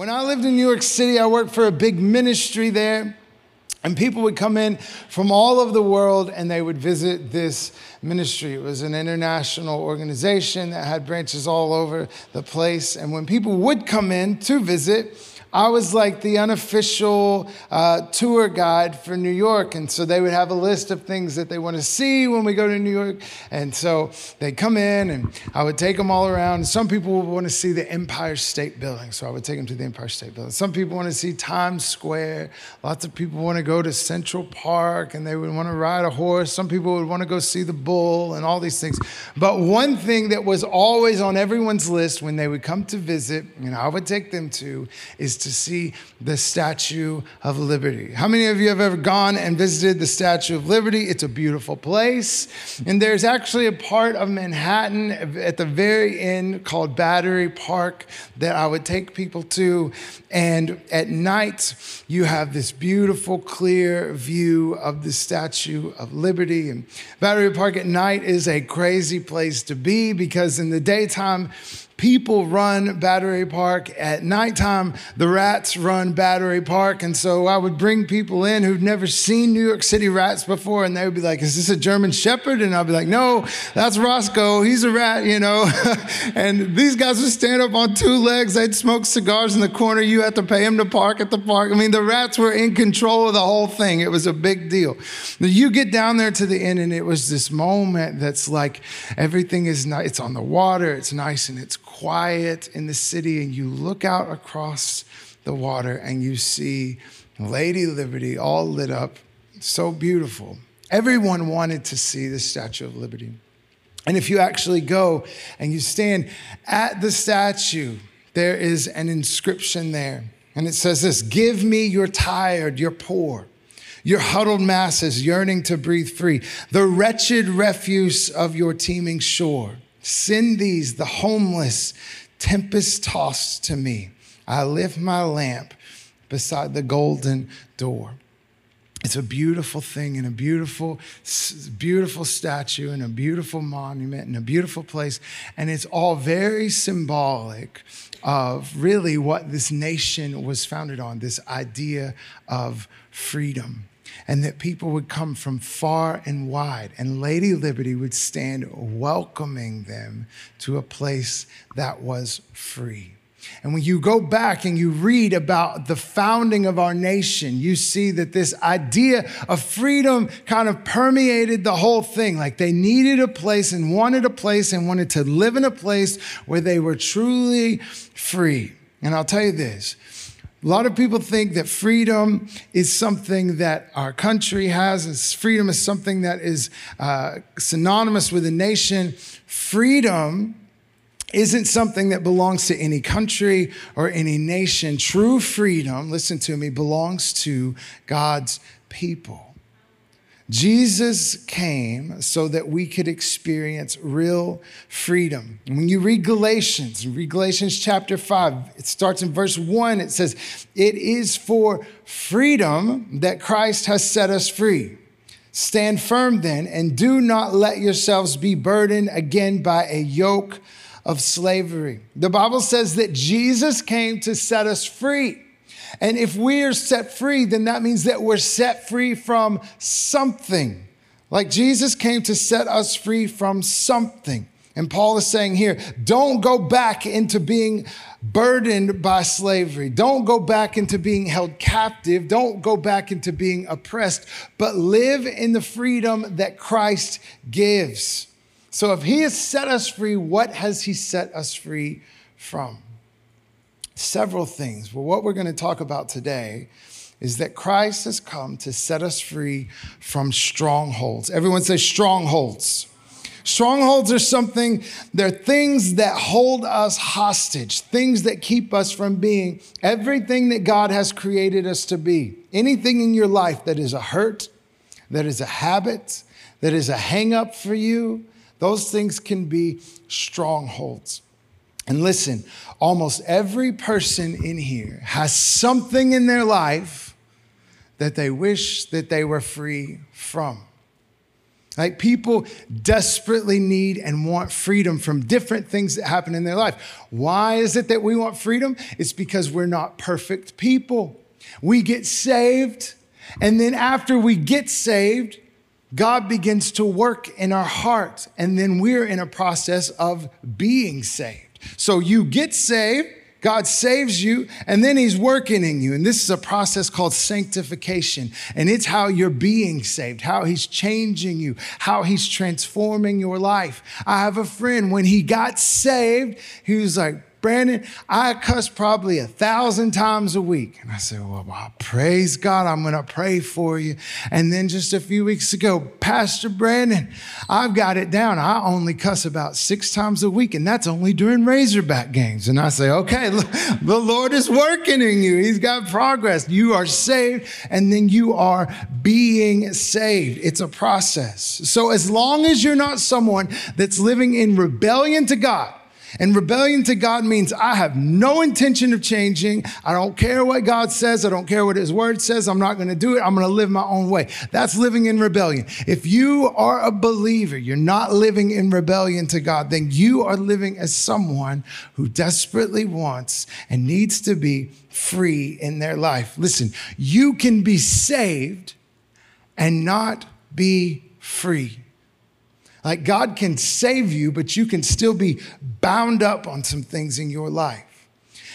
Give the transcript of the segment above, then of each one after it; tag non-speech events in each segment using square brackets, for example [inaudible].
When I lived in New York City, I worked for a big ministry there. And people would come in from all over the world and they would visit this ministry. It was an international organization that had branches all over the place. And when people would come in to visit, I was like the unofficial uh, tour guide for New York. And so they would have a list of things that they want to see when we go to New York. And so they'd come in and I would take them all around. Some people would want to see the Empire State Building. So I would take them to the Empire State Building. Some people want to see Times Square. Lots of people want to go to Central Park and they would want to ride a horse. Some people would want to go see the bull and all these things. But one thing that was always on everyone's list when they would come to visit, and I would take them to, is to see the Statue of Liberty. How many of you have ever gone and visited the Statue of Liberty? It's a beautiful place. And there's actually a part of Manhattan at the very end called Battery Park that I would take people to. And at night, you have this beautiful, clear view of the Statue of Liberty. And Battery Park at night is a crazy place to be because in the daytime, people run Battery Park. At nighttime, the rats run Battery Park. And so I would bring people in who'd never seen New York City rats before, and they would be like, Is this a German Shepherd? And I'd be like, No, that's Roscoe. He's a rat, you know. [laughs] and these guys would stand up on two legs. They'd smoke cigars in the corner. You had to pay them to park at the park. I mean, the rats were in control of the whole thing. It was a big deal. You get down there to the end, and it was this moment that's like everything is nice. It's on the water, it's nice and it's quiet in the city, and you look out across the water and you see Lady Liberty all lit up, so beautiful. Everyone wanted to see the Statue of Liberty. And if you actually go and you stand at the statue, there is an inscription there. And it says this Give me your tired, your poor, your huddled masses yearning to breathe free, the wretched refuse of your teeming shore. Send these, the homeless, tempest tossed to me. I lift my lamp beside the golden door. It's a beautiful thing and a beautiful, beautiful statue and a beautiful monument and a beautiful place. And it's all very symbolic of really what this nation was founded on this idea of freedom and that people would come from far and wide, and Lady Liberty would stand welcoming them to a place that was free. And when you go back and you read about the founding of our nation, you see that this idea of freedom kind of permeated the whole thing. Like they needed a place and wanted a place and wanted to live in a place where they were truly free. And I'll tell you this a lot of people think that freedom is something that our country has, and freedom is something that is uh, synonymous with a nation. Freedom isn't something that belongs to any country or any nation. True freedom, listen to me, belongs to God's people. Jesus came so that we could experience real freedom. When you read Galatians, read Galatians chapter 5, it starts in verse 1. It says, It is for freedom that Christ has set us free. Stand firm then, and do not let yourselves be burdened again by a yoke of slavery. The Bible says that Jesus came to set us free. And if we are set free, then that means that we're set free from something. Like Jesus came to set us free from something. And Paul is saying here, don't go back into being burdened by slavery. Don't go back into being held captive. Don't go back into being oppressed, but live in the freedom that Christ gives. So if he has set us free, what has he set us free from? Several things. But what we're going to talk about today is that Christ has come to set us free from strongholds. Everyone say strongholds. Strongholds are something, they're things that hold us hostage, things that keep us from being everything that God has created us to be. Anything in your life that is a hurt, that is a habit, that is a hang up for you, those things can be strongholds. And listen, almost every person in here has something in their life that they wish that they were free from. Like people desperately need and want freedom from different things that happen in their life. Why is it that we want freedom? It's because we're not perfect people. We get saved, and then after we get saved, God begins to work in our hearts, and then we're in a process of being saved. So you get saved, God saves you, and then He's working in you. And this is a process called sanctification. And it's how you're being saved, how He's changing you, how He's transforming your life. I have a friend, when he got saved, he was like, Brandon, I cuss probably a thousand times a week. And I said, Well, well praise God, I'm going to pray for you. And then just a few weeks ago, Pastor Brandon, I've got it down. I only cuss about six times a week, and that's only during Razorback games. And I say, Okay, [laughs] the Lord is working in you. He's got progress. You are saved, and then you are being saved. It's a process. So as long as you're not someone that's living in rebellion to God, and rebellion to God means I have no intention of changing. I don't care what God says. I don't care what His word says. I'm not going to do it. I'm going to live my own way. That's living in rebellion. If you are a believer, you're not living in rebellion to God, then you are living as someone who desperately wants and needs to be free in their life. Listen, you can be saved and not be free. Like God can save you, but you can still be bound up on some things in your life.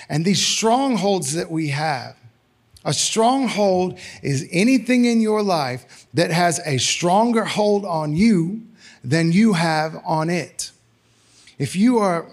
And these strongholds that we have, a stronghold is anything in your life that has a stronger hold on you than you have on it. If you are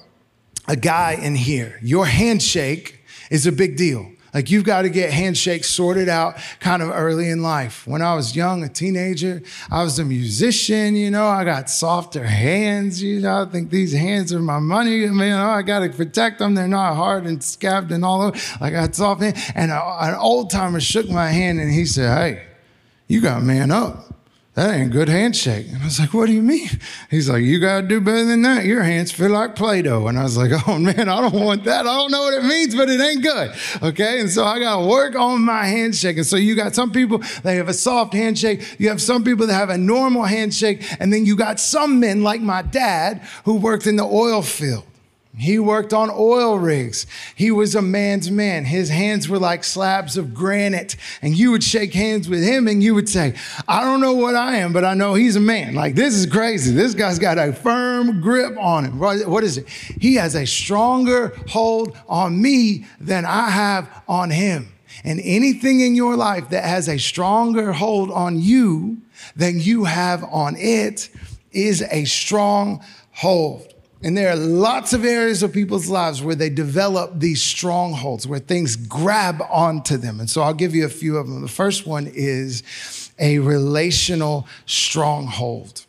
a guy in here, your handshake is a big deal. Like you've got to get handshakes sorted out kind of early in life. When I was young, a teenager, I was a musician, you know, I got softer hands, you know, I think these hands are my money. You know, I got to protect them. They're not hard and scabbed and all over. Like I got soft hands. And an old timer shook my hand and he said, Hey, you got man up that ain't good handshake. And I was like, what do you mean? He's like, you got to do better than that. Your hands feel like Play Doh. And I was like, [laughs] oh man, I don't want that. I don't know what it means, but it ain't good. Okay. And so I got to work on my handshake. And so you got some people, they have a soft handshake. You have some people that have a normal handshake. And then you got some men like my dad who worked in the oil field. He worked on oil rigs. He was a man's man. His hands were like slabs of granite. And you would shake hands with him and you would say, I don't know what I am, but I know he's a man. Like, this is crazy. This guy's got a firm grip on him. What is it? He has a stronger hold on me than I have on him. And anything in your life that has a stronger hold on you than you have on it is a strong hold. And there are lots of areas of people's lives where they develop these strongholds, where things grab onto them. And so I'll give you a few of them. The first one is a relational stronghold.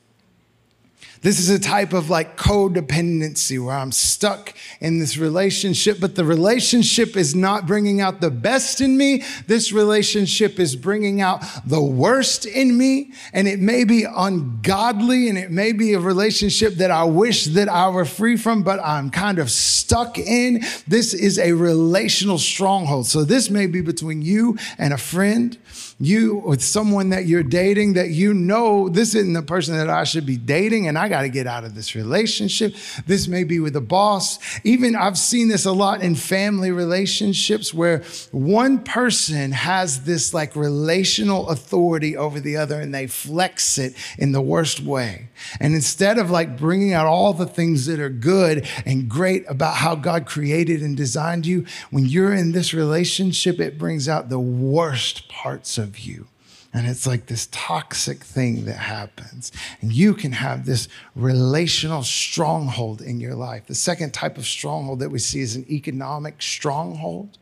This is a type of like codependency where I'm stuck in this relationship, but the relationship is not bringing out the best in me. This relationship is bringing out the worst in me. And it may be ungodly and it may be a relationship that I wish that I were free from, but I'm kind of stuck in. This is a relational stronghold. So this may be between you and a friend you with someone that you're dating that you know this isn't the person that I should be dating and I got to get out of this relationship. This may be with a boss. Even I've seen this a lot in family relationships where one person has this like relational authority over the other and they flex it in the worst way. And instead of like bringing out all the things that are good and great about how God created and designed you, when you're in this relationship, it brings out the worst parts of you. And it's like this toxic thing that happens. And you can have this relational stronghold in your life. The second type of stronghold that we see is an economic stronghold.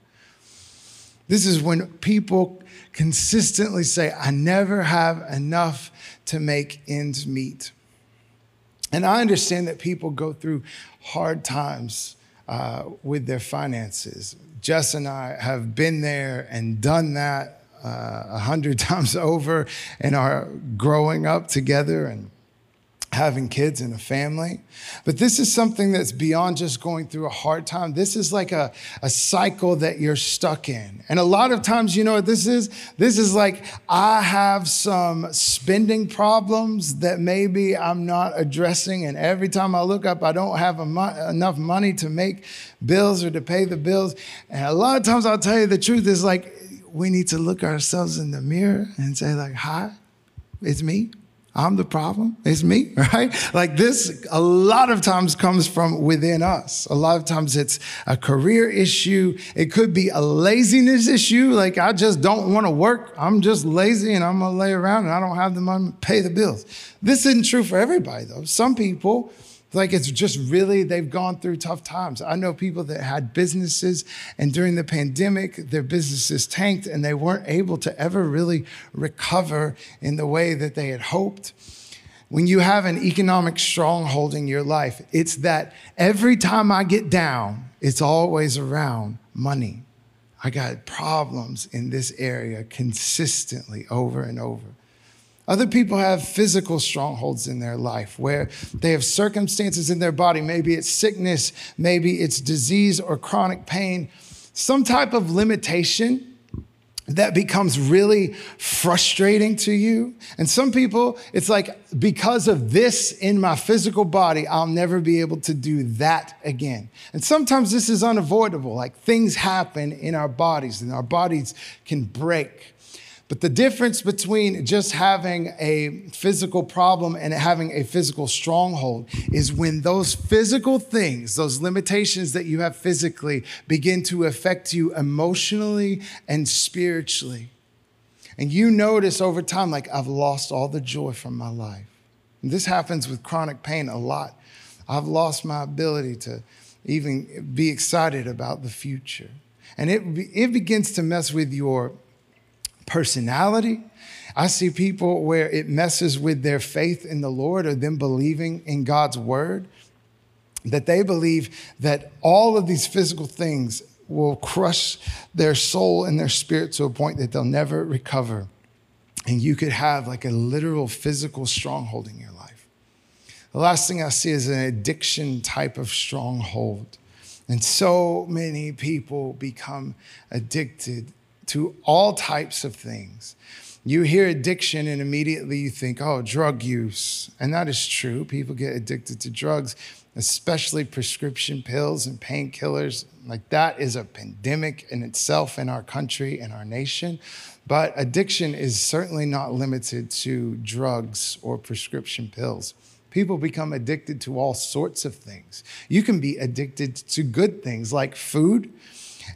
This is when people consistently say, I never have enough to make ends meet. And I understand that people go through hard times uh, with their finances. Jess and I have been there and done that Uh, a hundred [laughs] times over in our growing up together. And having kids and a family. But this is something that's beyond just going through a hard time. This is like a, a cycle that you're stuck in. And a lot of times, you know what this is? This is like, I have some spending problems that maybe I'm not addressing. And every time I look up, I don't have mo- enough money to make bills or to pay the bills. And a lot of times, I'll tell you the truth is like, we need to look ourselves in the mirror and say, like, hi, it's me. I'm the problem. It's me, [laughs] right? Like this, a lot of times comes from within us. A lot of times it's a career issue. It could be a laziness issue. Like I just don't want to work. I'm just lazy and I'm going to lay around and I don't have the money to pay the bills. This isn't true for everybody though. Some people, like it's just really, they've gone through tough times. I know people that had businesses and during the pandemic, their businesses tanked and they weren't able to ever really recover in the way that they had hoped. When you have an economic stronghold in your life, it's that every time I get down, it's always around money. I got problems in this area consistently over and over. Other people have physical strongholds in their life where they have circumstances in their body. Maybe it's sickness, maybe it's disease or chronic pain, some type of limitation that becomes really frustrating to you. And some people, it's like, because of this in my physical body, I'll never be able to do that again. And sometimes this is unavoidable. Like things happen in our bodies, and our bodies can break. But the difference between just having a physical problem and having a physical stronghold is when those physical things, those limitations that you have physically, begin to affect you emotionally and spiritually. And you notice over time, like, I've lost all the joy from my life. And this happens with chronic pain a lot. I've lost my ability to even be excited about the future. And it, it begins to mess with your personality. I see people where it messes with their faith in the Lord or them believing in God's word, that they believe that all of these physical things will crush their soul and their spirit to a point that they'll never recover. And you could have like a literal physical stronghold in your life. The last thing I see is an addiction type of stronghold. And so many people become addicted to all types of things. You hear addiction, and immediately you think, oh, drug use. And that is true. People get addicted to drugs, especially prescription pills and painkillers. Like that is a pandemic in itself in our country and our nation. But addiction is certainly not limited to drugs or prescription pills. People become addicted to all sorts of things. You can be addicted to good things like food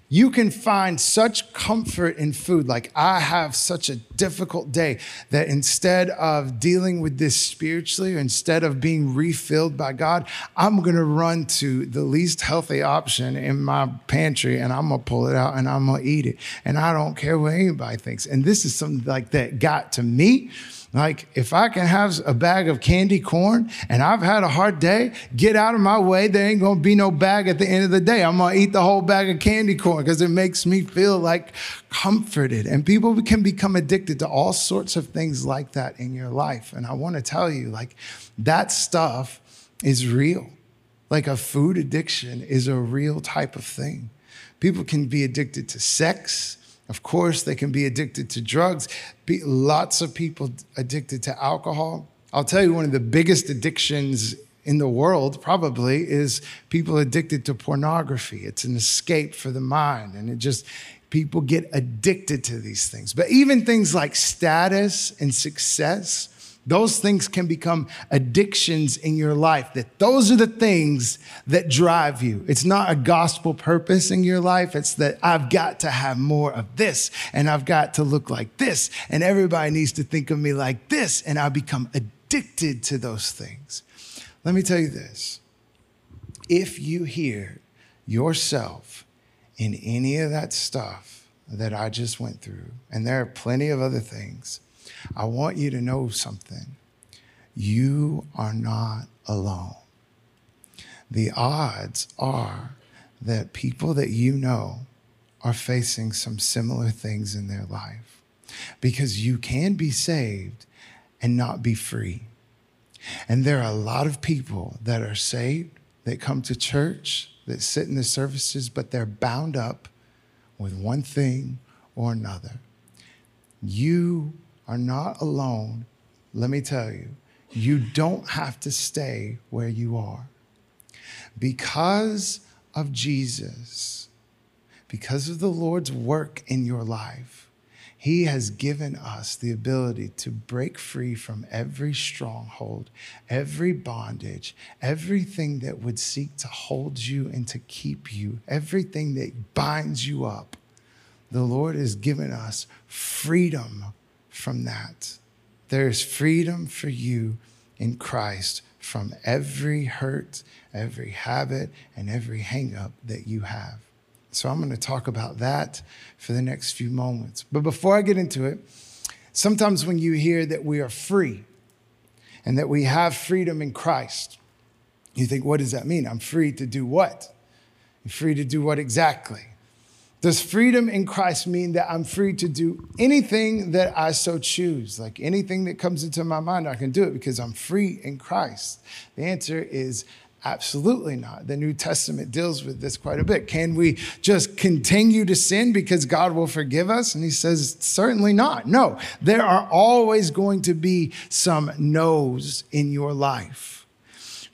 you can find such comfort in food. Like, I have such a difficult day that instead of dealing with this spiritually, or instead of being refilled by God, I'm going to run to the least healthy option in my pantry and I'm going to pull it out and I'm going to eat it. And I don't care what anybody thinks. And this is something like that got to me like, if I can have a bag of candy corn and I've had a hard day, get out of my way. There ain't gonna be no bag at the end of the day. I'm gonna eat the whole bag of candy corn because it makes me feel like comforted. And people can become addicted to all sorts of things like that in your life. And I wanna tell you, like, that stuff is real. Like, a food addiction is a real type of thing. People can be addicted to sex of course, they can be addicted to drugs. Be, lots of people addicted to alcohol. I'll tell you, one of the biggest addictions in the world probably is people addicted to pornography. It's an escape for the mind, and it just people get addicted to these things. But even things like status and success those things can become addictions in your life. That those are the things that drive you. It's not a gospel purpose in your life. It's that I've got to have more of this and I've got to look like this and everybody needs to think of me like this and I become addicted to those things. Let me tell you this. If you hear yourself in any of that stuff that I just went through, and there are plenty of other things, I want you to know something. You are not alone. The odds are that people that you know are facing some similar things in their life because you can be saved and not be free. And there are a lot of people that are saved, that come to church, that sit in the services, but they're bound up with one thing or another. You are not alone. Let me tell you, you don't have to stay where you are. Because of Jesus, because of the Lord's work in your life, He has given us the ability to break free from every stronghold, every bondage, everything that would seek to hold you and to keep you, everything that binds you up. The Lord has given us freedom from that. There is freedom for you in Christ from every hurt, every habit, and every hangup that you have. So I'm going to talk about that for the next few moments. But before I get into it, sometimes when you hear that we are free and that we have freedom in Christ, you think, what does that mean? I'm free to do what? I'm free to do what exactly? Does freedom in Christ mean that I'm free to do anything that I so choose? Like anything that comes into my mind, I can do it because I'm free in Christ? The answer is absolutely not. The New Testament deals with this quite a bit. Can we just continue to sin because God will forgive us? And he says, certainly not. No, there are always going to be some no's in your life.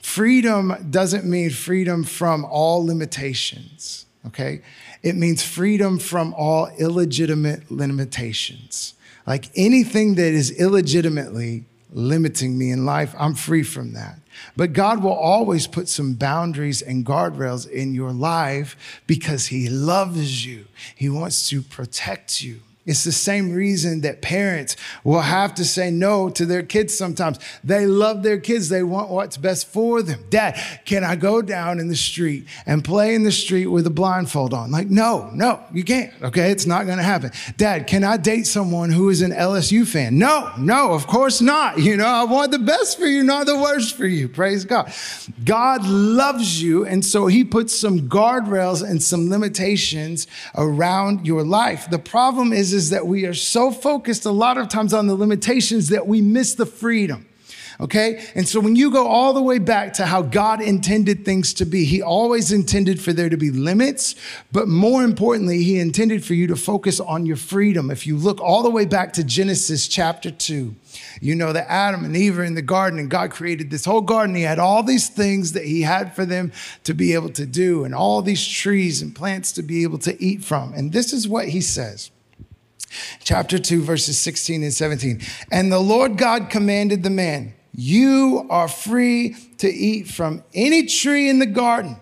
Freedom doesn't mean freedom from all limitations, okay? It means freedom from all illegitimate limitations. Like anything that is illegitimately limiting me in life, I'm free from that. But God will always put some boundaries and guardrails in your life because He loves you. He wants to protect you. It's the same reason that parents will have to say no to their kids sometimes. They love their kids, they want what's best for them. Dad, can I go down in the street and play in the street with a blindfold on? Like, no, no, you can't, okay? It's not gonna happen. Dad, can I date someone who is an LSU fan? No, no, of course not. You know, I want the best for you, not the worst for you. Praise God. God loves you, and so He puts some guardrails and some limitations around your life. The problem is, is that we are so focused a lot of times on the limitations that we miss the freedom. Okay? And so when you go all the way back to how God intended things to be, He always intended for there to be limits, but more importantly, He intended for you to focus on your freedom. If you look all the way back to Genesis chapter 2, you know that Adam and Eve are in the garden and God created this whole garden. He had all these things that He had for them to be able to do and all these trees and plants to be able to eat from. And this is what He says chapter 2, verses 16 and 17. And the Lord God commanded the man, You are free to eat from any tree in the garden.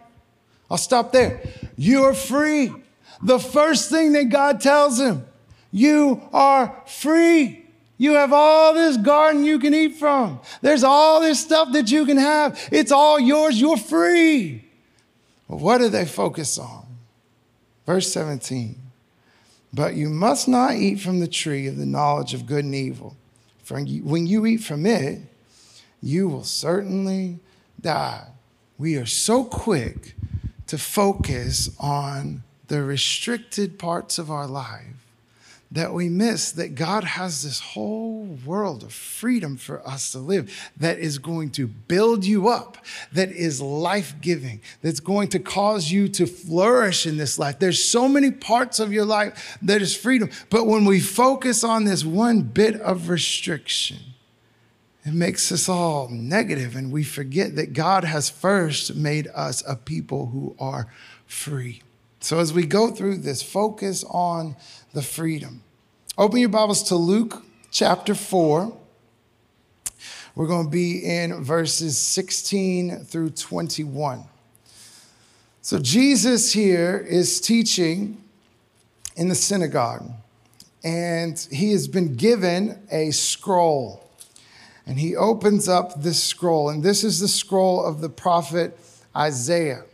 I'll stop there. You are free. The first thing that God tells him, You are free. You have all this garden you can eat from. There's all this stuff that you can have. It's all yours. You're free. what do they focus on? Verse 17. But you must not eat from the tree of the knowledge of good and evil. For when you eat from it, you will certainly die. We are so quick to focus on the restricted parts of our life that we miss that God has this whole world of freedom for us to live that is going to build you up, that is life giving, that's going to cause you to flourish in this life. There's so many parts of your life that is freedom. But when we focus on this one bit of restriction, it makes us all negative and we forget that God has first made us a people who are free. So as we go through this, focus on the freedom. Open your Bibles to Luke chapter 4. We're going to be in verses 16 through 21. So, Jesus here is teaching in the synagogue, and he has been given a scroll. And he opens up this scroll, and this is the scroll of the prophet Isaiah.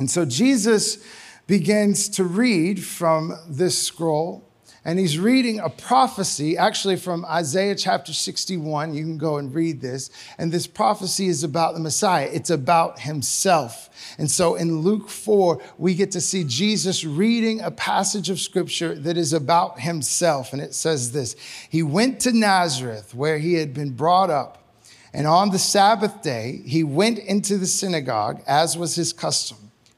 And so, Jesus begins to read from this scroll and he's reading a prophecy, actually from Isaiah chapter 61. You can go and read this. And this prophecy is about the Messiah, it's about himself. And so in Luke 4, we get to see Jesus reading a passage of scripture that is about himself. And it says this He went to Nazareth, where he had been brought up. And on the Sabbath day, he went into the synagogue, as was his custom.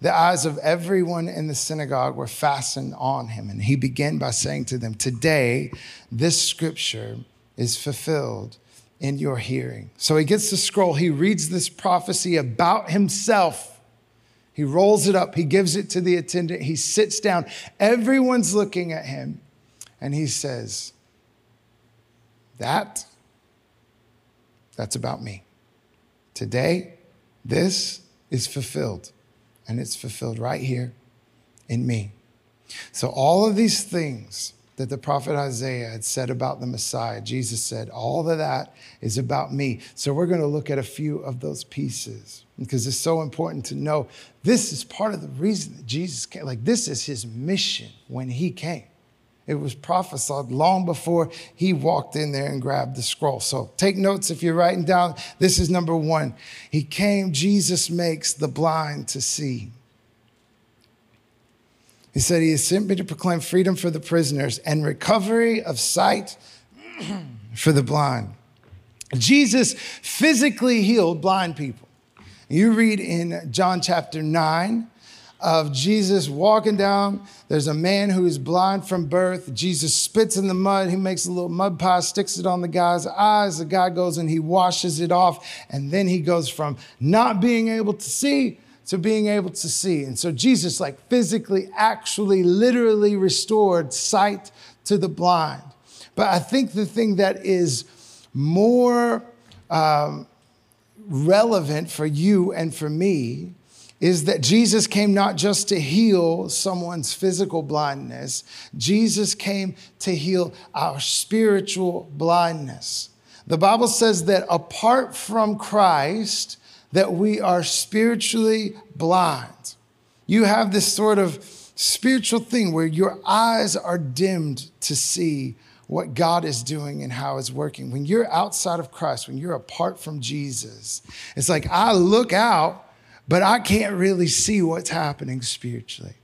The eyes of everyone in the synagogue were fastened on him, and he began by saying to them, Today, this scripture is fulfilled in your hearing. So he gets the scroll, he reads this prophecy about himself. He rolls it up, he gives it to the attendant, he sits down. Everyone's looking at him, and he says, That that's about me. Today, this is fulfilled, and it's fulfilled right here in me. So, all of these things that the prophet Isaiah had said about the Messiah, Jesus said, all of that is about me. So, we're going to look at a few of those pieces because it's so important to know this is part of the reason that Jesus came. Like, this is his mission when he came. It was prophesied long before he walked in there and grabbed the scroll. So take notes if you're writing down. This is number one. He came, Jesus makes the blind to see. He said, He has sent me to proclaim freedom for the prisoners and recovery of sight [clears throat] for the blind. Jesus physically healed blind people. You read in John chapter 9, of Jesus walking down. There's a man who is blind from birth. Jesus spits in the mud. He makes a little mud pie, sticks it on the guy's eyes. The guy goes and he washes it off. And then he goes from not being able to see to being able to see. And so Jesus, like physically, actually, literally restored sight to the blind. But I think the thing that is more um, relevant for you and for me is that Jesus came not just to heal someone's physical blindness, Jesus came to heal our spiritual blindness. The Bible says that apart from Christ, that we are spiritually blind. You have this sort of spiritual thing where your eyes are dimmed to see what God is doing and how it's working. When you're outside of Christ, when you're apart from Jesus, it's like I look out but I can't really see what's happening spiritually.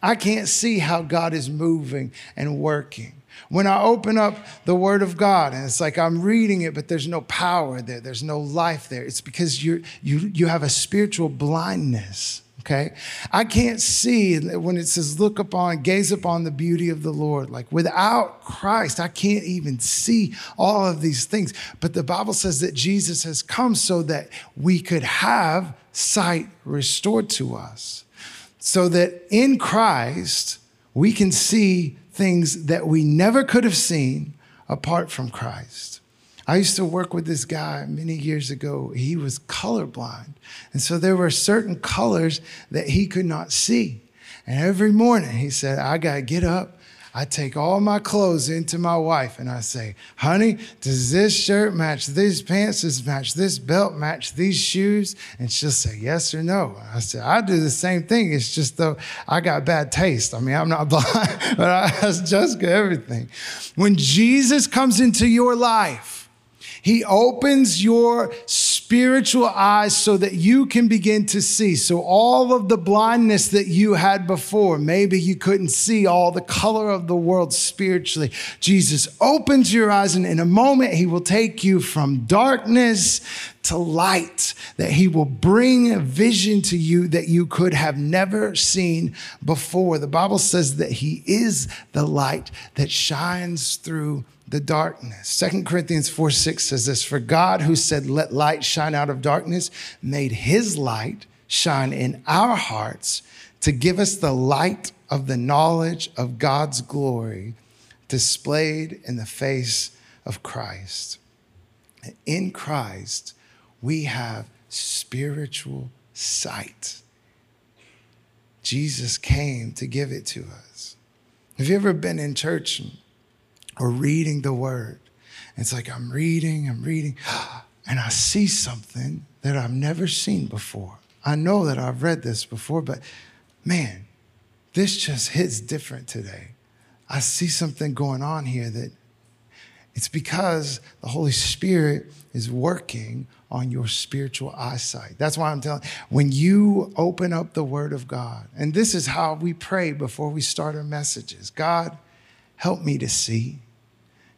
I can't see how God is moving and working. When I open up the Word of God and it's like I'm reading it, but there's no power there, there's no life there, it's because you you, you have a spiritual blindness. Okay. I can't see when it says, look upon, gaze upon the beauty of the Lord. Like without Christ, I can't even see all of these things. But the Bible says that Jesus has come so that we could have sight restored to us so that in Christ we can see things that we never could have seen apart from Christ. I used to work with this guy many years ago. He was colorblind. And so there were certain colors that he could not see. And every morning he said, I got to get up I take all my clothes into my wife and I say, honey, does this shirt match these pants? Does match this belt match these shoes? And she'll say yes or no. I said, I do the same thing. It's just though I got bad taste. I mean, I'm not [laughs] blind, but I ask Jessica everything. When Jesus comes into your life, he opens your spiritual eyes so that you can begin to see. So, all of the blindness that you had before, maybe you couldn't see all the color of the world spiritually. Jesus opens your eyes, and in a moment, He will take you from darkness to light, that He will bring a vision to you that you could have never seen before. The Bible says that He is the light that shines through the darkness. Second Corinthians 4 6 says this For God, who said, Let light shine out of darkness, made his light shine in our hearts to give us the light of the knowledge of God's glory displayed in the face of Christ. In Christ, we have spiritual sight. Jesus came to give it to us. Have you ever been in church or reading the word. It's like I'm reading, I'm reading. [gasps] and I see something that I've never seen before. I know that I've read this before, but man, this just hits different today. I see something going on here that it's because the Holy Spirit is working on your spiritual eyesight. That's why I'm telling when you open up the Word of God, and this is how we pray before we start our messages God, help me to see.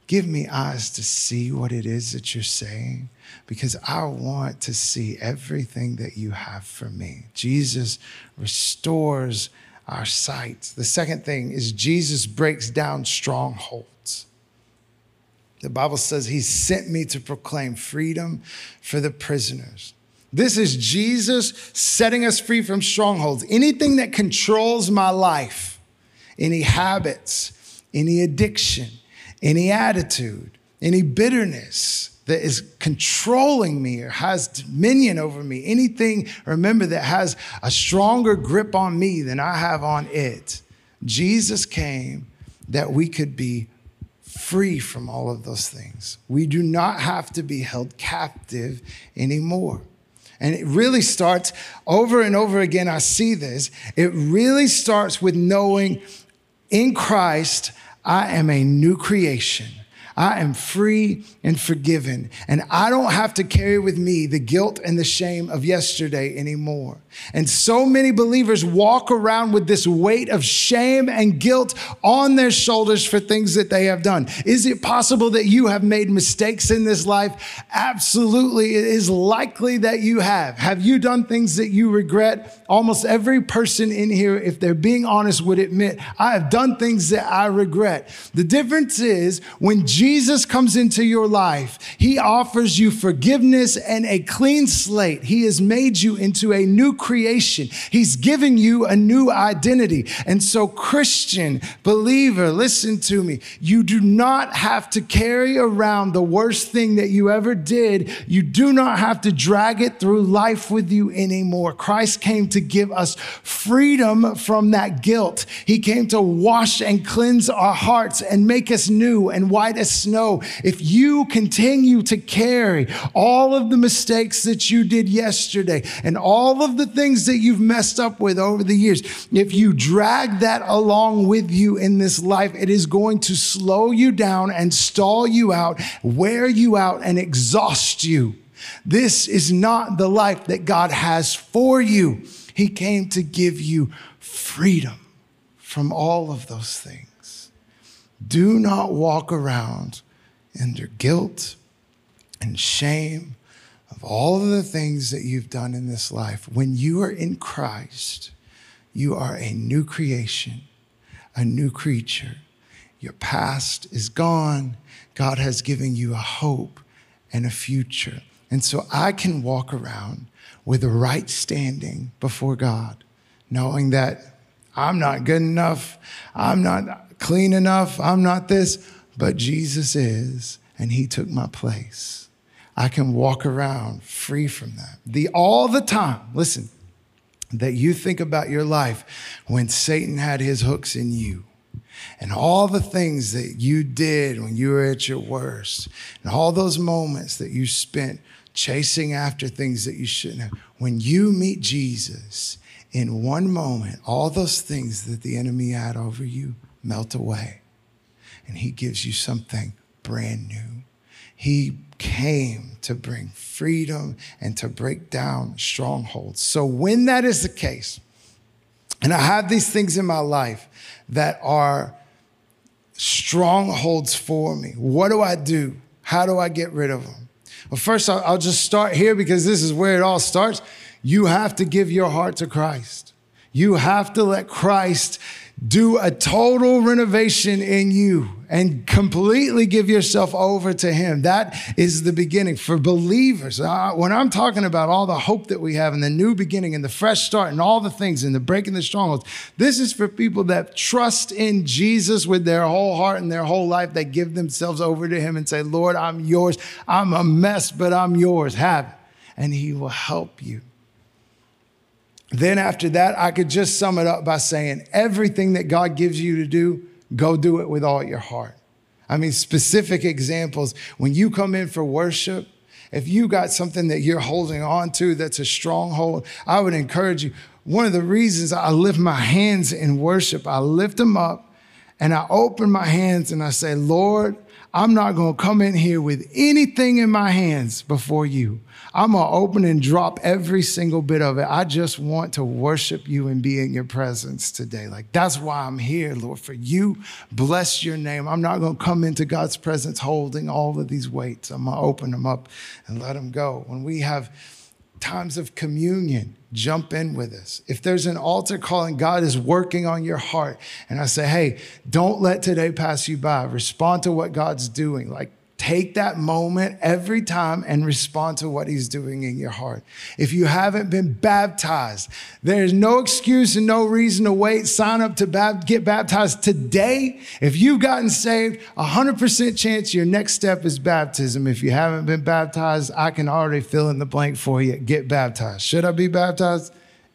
Give me eyes to see what it is that you're saying because I want to see everything that you have for me. Jesus restores our sight. The second thing is Jesus breaks down strongholds. The Bible says he sent me to proclaim freedom for the prisoners. This is Jesus setting us free from strongholds. Anything that controls my life, any habits, any addiction, any attitude, any bitterness, that is controlling me or has dominion over me, anything, remember, that has a stronger grip on me than I have on it, Jesus came that we could be free from all of those things. We do not have to be held captive anymore. And it really starts over and over again. I see this. It really starts with knowing in Christ, I am a new creation. I am free and forgiven. And I don't have to carry with me the guilt and the shame of yesterday anymore. And so many believers walk around with this weight of shame and guilt on their shoulders for things that they have done. Is it possible that you have made mistakes in this life? Absolutely. It is likely that you have. Have you done things that you regret? Almost every person in here, if they're being honest, would admit, I have done things that I regret. The difference is when Jesus comes into your life, he offers you forgiveness and a clean slate. He has made you into a new creation. He's giving you a new identity. And so, Christian, believer, listen to me. You do not have to carry around the worst thing that you ever did. You do not have to drag it through life with you anymore. Christ came to give us freedom from that guilt. He came to wash and cleanse our hearts and make us new and white as snow. If you continue to carry all of the mistakes that you did yesterday and all of the things that you've messed up with over the years, if you drag that along with you in this life, it is going to slow you down and stall you out, wear you out, and exhaust you. This is not the life that God has for you. He came to give you freedom from all of those things. Do not walk around under guilt and shame of all of the things that you've done in this life. When you are in Christ, you are a new creation, a new creature. Your past is gone. God has given you a hope and a future. And so I can walk around with a right standing before God, knowing that I'm not good enough, I'm not clean enough, I'm not this, but Jesus is, and He took my place. I can walk around free from that. The all the time, listen, that you think about your life when Satan had his hooks in you and all the things that you did when you were at your worst and all those moments that you spent chasing after things that you shouldn't have. When you meet Jesus, in one moment, all those things that the enemy had over you melt away and he gives you something brand new. He came to bring freedom and to break down strongholds. So, when that is the case, and I have these things in my life that are strongholds for me, what do I do? How do I get rid of them? Well, first, I'll just start here because this is where it all starts. You have to give your heart to Christ. You have to let Christ do a total renovation in you and completely give yourself over to Him. That is the beginning for believers. Uh, when I'm talking about all the hope that we have and the new beginning and the fresh start and all the things and the breaking the strongholds, this is for people that trust in Jesus with their whole heart and their whole life. They give themselves over to Him and say, Lord, I'm yours. I'm a mess, but I'm yours. Have it. And He will help you. Then after that, I could just sum it up by saying everything that God gives you to do, go do it with all your heart. I mean, specific examples. When you come in for worship If you got something that you're holding on to that's a stronghold, I would encourage you. One of the reasons I lift my hands in worship, I lift them up and I open my hands and I say, Lord, I'm not going to come in here with anything in my hands before you. I'm going to open and drop every single bit of it. I just want to worship you and be in your presence today. Like, that's why I'm here, Lord, for you. Bless your name. I'm not going to come into God's presence holding all of these weights. I'm going to open them up and let them go. When we have times of communion, jump in with us. If there's an altar call and God is working on your heart, and I say, hey, don't let today pass you by. Respond to what God's doing. Like, Take that moment every time and respond to what he's doing in your heart. If you haven't been baptized, there's no excuse and no reason to wait. Sign up to bab- get baptized today. If you've gotten saved, 100% chance your next step is baptism. If you haven't been baptized, I can already fill in the blank for you. Get baptized. Should I be baptized?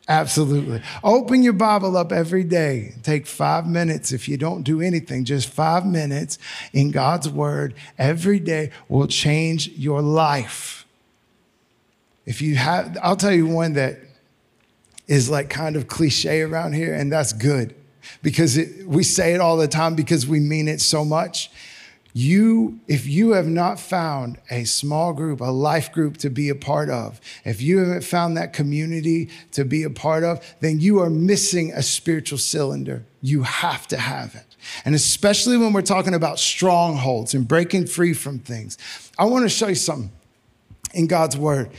Absolutely. Open your Bible up every day. Take five minutes. If you don't do anything, just five minutes in God's Word every day will change your life. If you have, I'll tell you one that is like kind of cliche around here, and that's good because it, we say it all the time because we mean it so much. You, if you have not found a small group, a life group to be a part of, if you haven't found that community to be a part of, then you are missing a spiritual cylinder. You have to have it. And especially when we're talking about strongholds and breaking free from things. I want to show you something in God's word.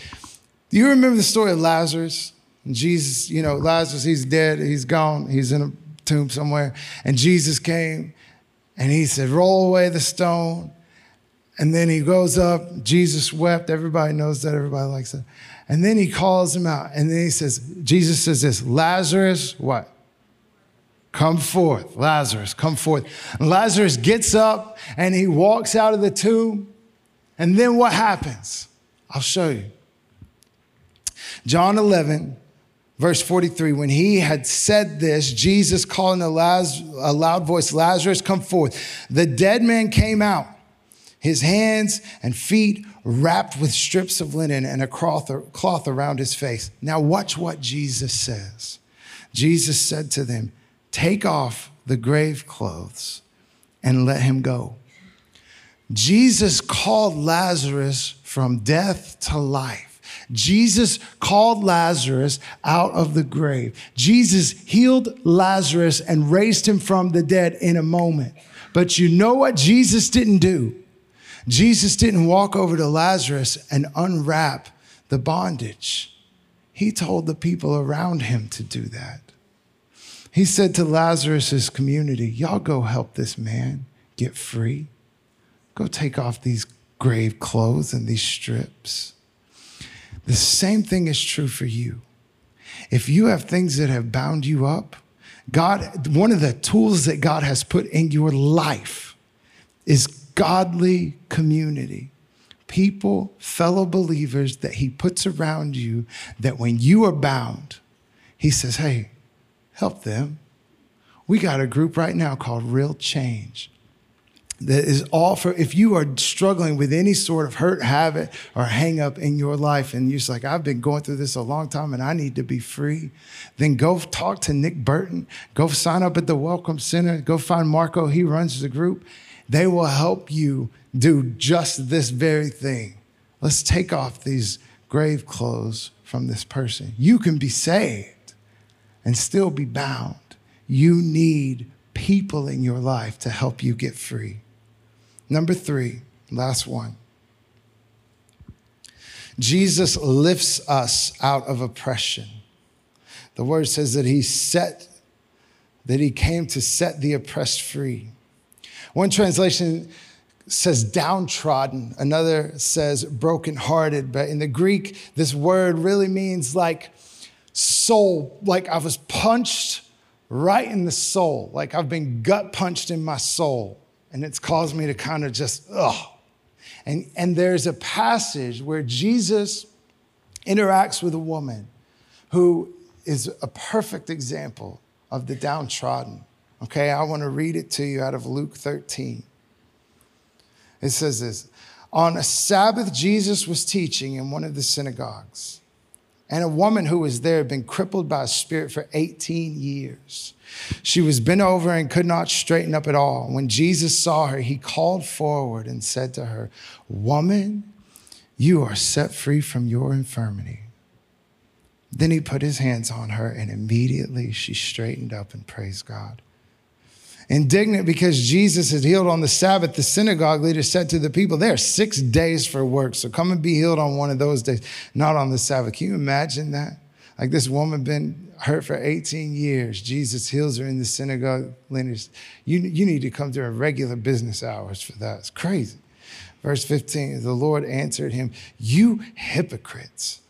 Do you remember the story of Lazarus? And Jesus, you know, Lazarus, he's dead, he's gone, he's in a tomb somewhere. And Jesus came and he said, Roll away the stone. And then he goes up. Jesus wept. Everybody knows that. Everybody likes it. And then he calls him out. And then he says, Jesus says this Lazarus, what? Come forth. Lazarus, come forth. And Lazarus gets up and he walks out of the tomb. And then what happens? I'll show you. John 11, Verse 43 When he had said this, Jesus called in a, Laz- a loud voice, Lazarus, come forth. The dead man came out, his hands and feet wrapped with strips of linen and a cloth, cloth around his face. Now, watch what Jesus says. Jesus said to them, Take off the grave clothes and let him go. Jesus called Lazarus from death to life. Jesus called Lazarus out of the grave. Jesus healed Lazarus and raised him from the dead in a moment. But you know what Jesus didn't do? Jesus didn't walk over to Lazarus and unwrap the bondage. He told the people around him to do that. He said to Lazarus's community, Y'all go help this man get free. Go take off these grave clothes and these strips. The same thing is true for you. If you have things that have bound you up, God, one of the tools that God has put in your life is godly community. People, fellow believers that He puts around you that when you are bound, He says, Hey, help them. We got a group right now called Real Change that is all for if you are struggling with any sort of hurt habit or hang up in your life and you're just like i've been going through this a long time and i need to be free then go talk to nick burton. Go sign up at the welcome center. Go find marco. He runs the group. They will help you do just this very thing. Let's take off these grave clothes from this person. You can be saved and still be bound. You need people in your life to help you get free Number three, last one. Jesus lifts us out of oppression. The word says that he set, that he came to set the oppressed free. One translation says downtrodden, another says brokenhearted. But in the Greek, this word really means like soul, like I was punched right in the soul, like I've been gut punched in my soul and it's caused me to kind of just, ugh. And, and there's a passage where Jesus interacts with a woman who is a perfect example of the downtrodden. Okay, I want to read it to you out of Luke 13. It says this On a Sabbath, Jesus was teaching in one of the synagogues. And a woman who was there had been crippled by a spirit for 18 years. She was bent over and could not straighten up at all. When Jesus saw her, he called forward and said to her, Woman, you are set free from your infirmity. Then he put his hands on her, and immediately she straightened up and praised God. Indignant because Jesus had healed on the Sabbath, the synagogue leader said to the people, There are six days for work, so come and be healed on one of those days, not on the Sabbath. Can you imagine that? Like this woman been hurt for 18 years. Jesus heals her in the synagogue. Leaders, you, you need to come during regular business hours for that. It's crazy. Verse 15, the Lord answered him, You hypocrites.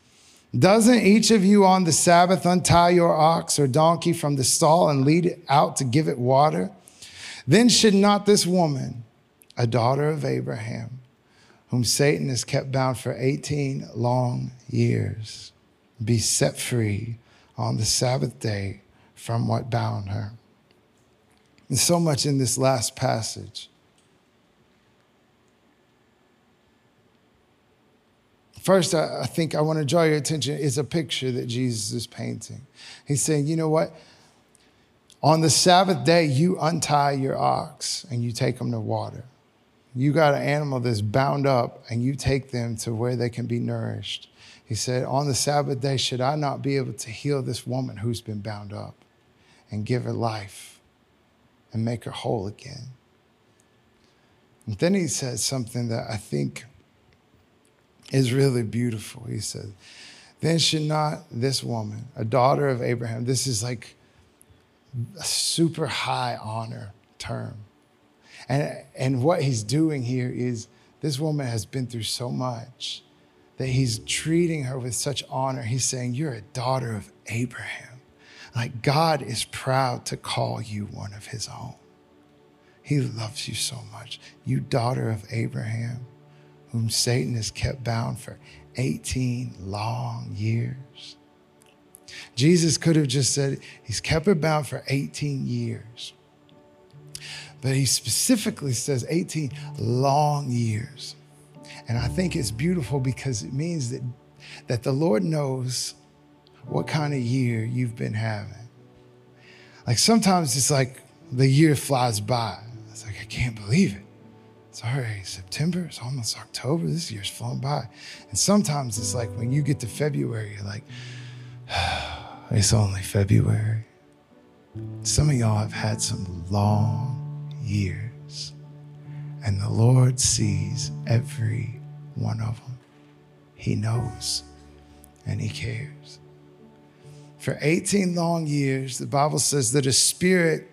Doesn't each of you on the Sabbath untie your ox or donkey from the stall and lead it out to give it water? Then should not this woman, a daughter of Abraham, whom Satan has kept bound for 18 long years, be set free on the Sabbath day from what bound her? There's so much in this last passage. First, I, think I want to draw your attention is a picture that Jesus is painting. He's saying, you know what? On the Sabbath day, you untie your ox and you take them to water. You got an animal that's bound up and you take them to where they can be nourished. He said, On the Sabbath day, should I not be able to heal this woman who's been bound up and give her life and make her whole again? And then he said something that I think is really beautiful. He said, Then should not this woman, a daughter of Abraham, this is like a super high honor term. And, and what he's doing here is this woman has been through so much that he's treating her with such honor. He's saying, You're a daughter of Abraham. Like God is proud to call you one of his own. He loves you so much. You, daughter of Abraham whom Satan has kept bound for 18 long years. Jesus could have just said, He's kept her bound for 18 years. But he specifically says 18 long years. And I think it's beautiful because it means that, that the Lord knows what kind of year you've been having. Like sometimes it's like the year flies by. It's like, I can't believe it it's already September, it's almost October, this year's flown by. And sometimes it's like when you get to February, you're like, [sighs] it's only February. Some of y'all have had some long years, and the Lord sees every one of them. He knows and He cares. For 18 long years, the Bible says that a spirit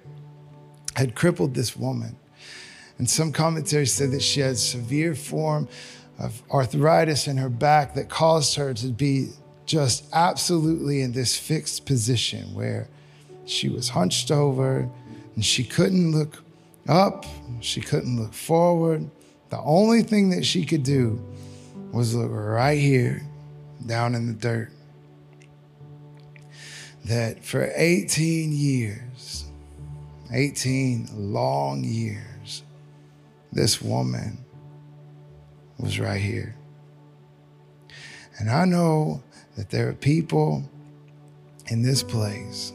had crippled this woman and some commentaries said that she had severe form of arthritis in her back that caused her to be just absolutely in this fixed position where she was hunched over and she couldn't look up, she couldn't look forward. The only thing that she could do was look right here down in the dirt. That for 18 years, 18 long years, this woman was right here. And I know that there are people in this place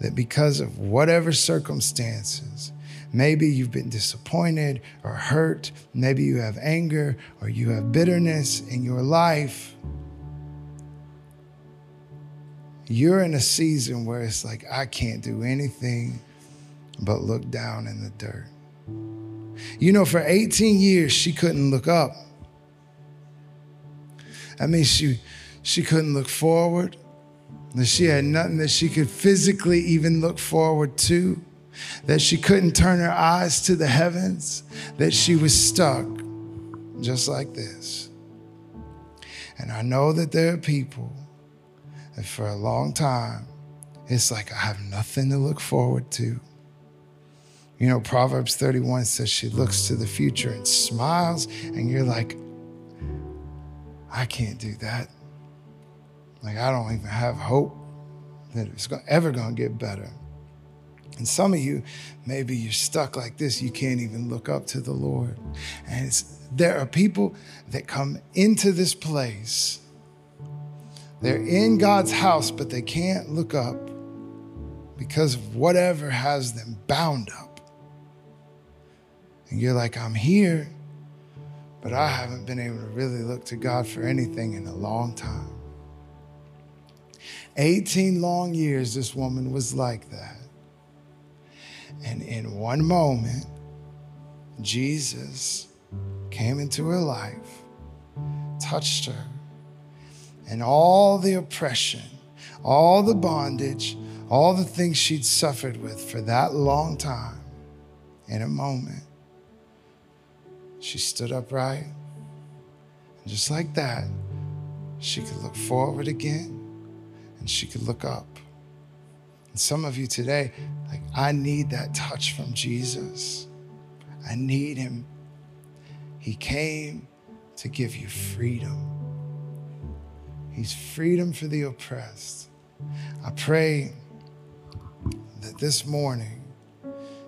that because of whatever circumstances, maybe you've been disappointed or hurt, maybe you have anger or you have bitterness in your life. You're in a season where it's like, I can't do anything but look down in the dirt. You know, for 18 years, she couldn't look up. I mean, she, she couldn't look forward. That she had nothing that she could physically even look forward to. That she couldn't turn her eyes to the heavens. That she was stuck just like this. And I know that there are people that for a long time, it's like I have nothing to look forward to. You know, Proverbs 31 says she looks to the future and smiles, and you're like, I can't do that. Like, I don't even have hope that it's ever going to get better. And some of you, maybe you're stuck like this. You can't even look up to the Lord. And there are people that come into this place. They're in God's house, but they can't look up because of whatever has them bound up. And you're like, I'm here, but I haven't been able to really look to God for anything in a long time. 18 long years, this woman was like that. And in one moment, Jesus came into her life, touched her, and all the oppression, all the bondage, all the things she'd suffered with for that long time, in a moment, she stood upright. And just like that, she could look forward again and she could look up. And some of you today, like, I need that touch from Jesus. I need him. He came to give you freedom. He's freedom for the oppressed. I pray that this morning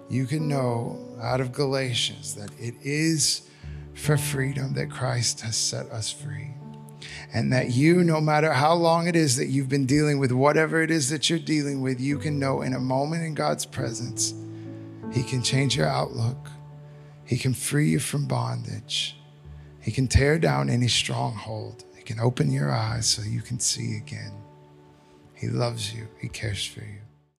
you can know out of Galatians that it is for freedom that Christ has set us free. And that you, no matter how long it is that you've been dealing with whatever it is that you're dealing with, you can know in a moment in God's presence, He can change your outlook. He can free you from bondage. He can tear down any stronghold. He can open your eyes so you can see again. He loves you, He cares for you.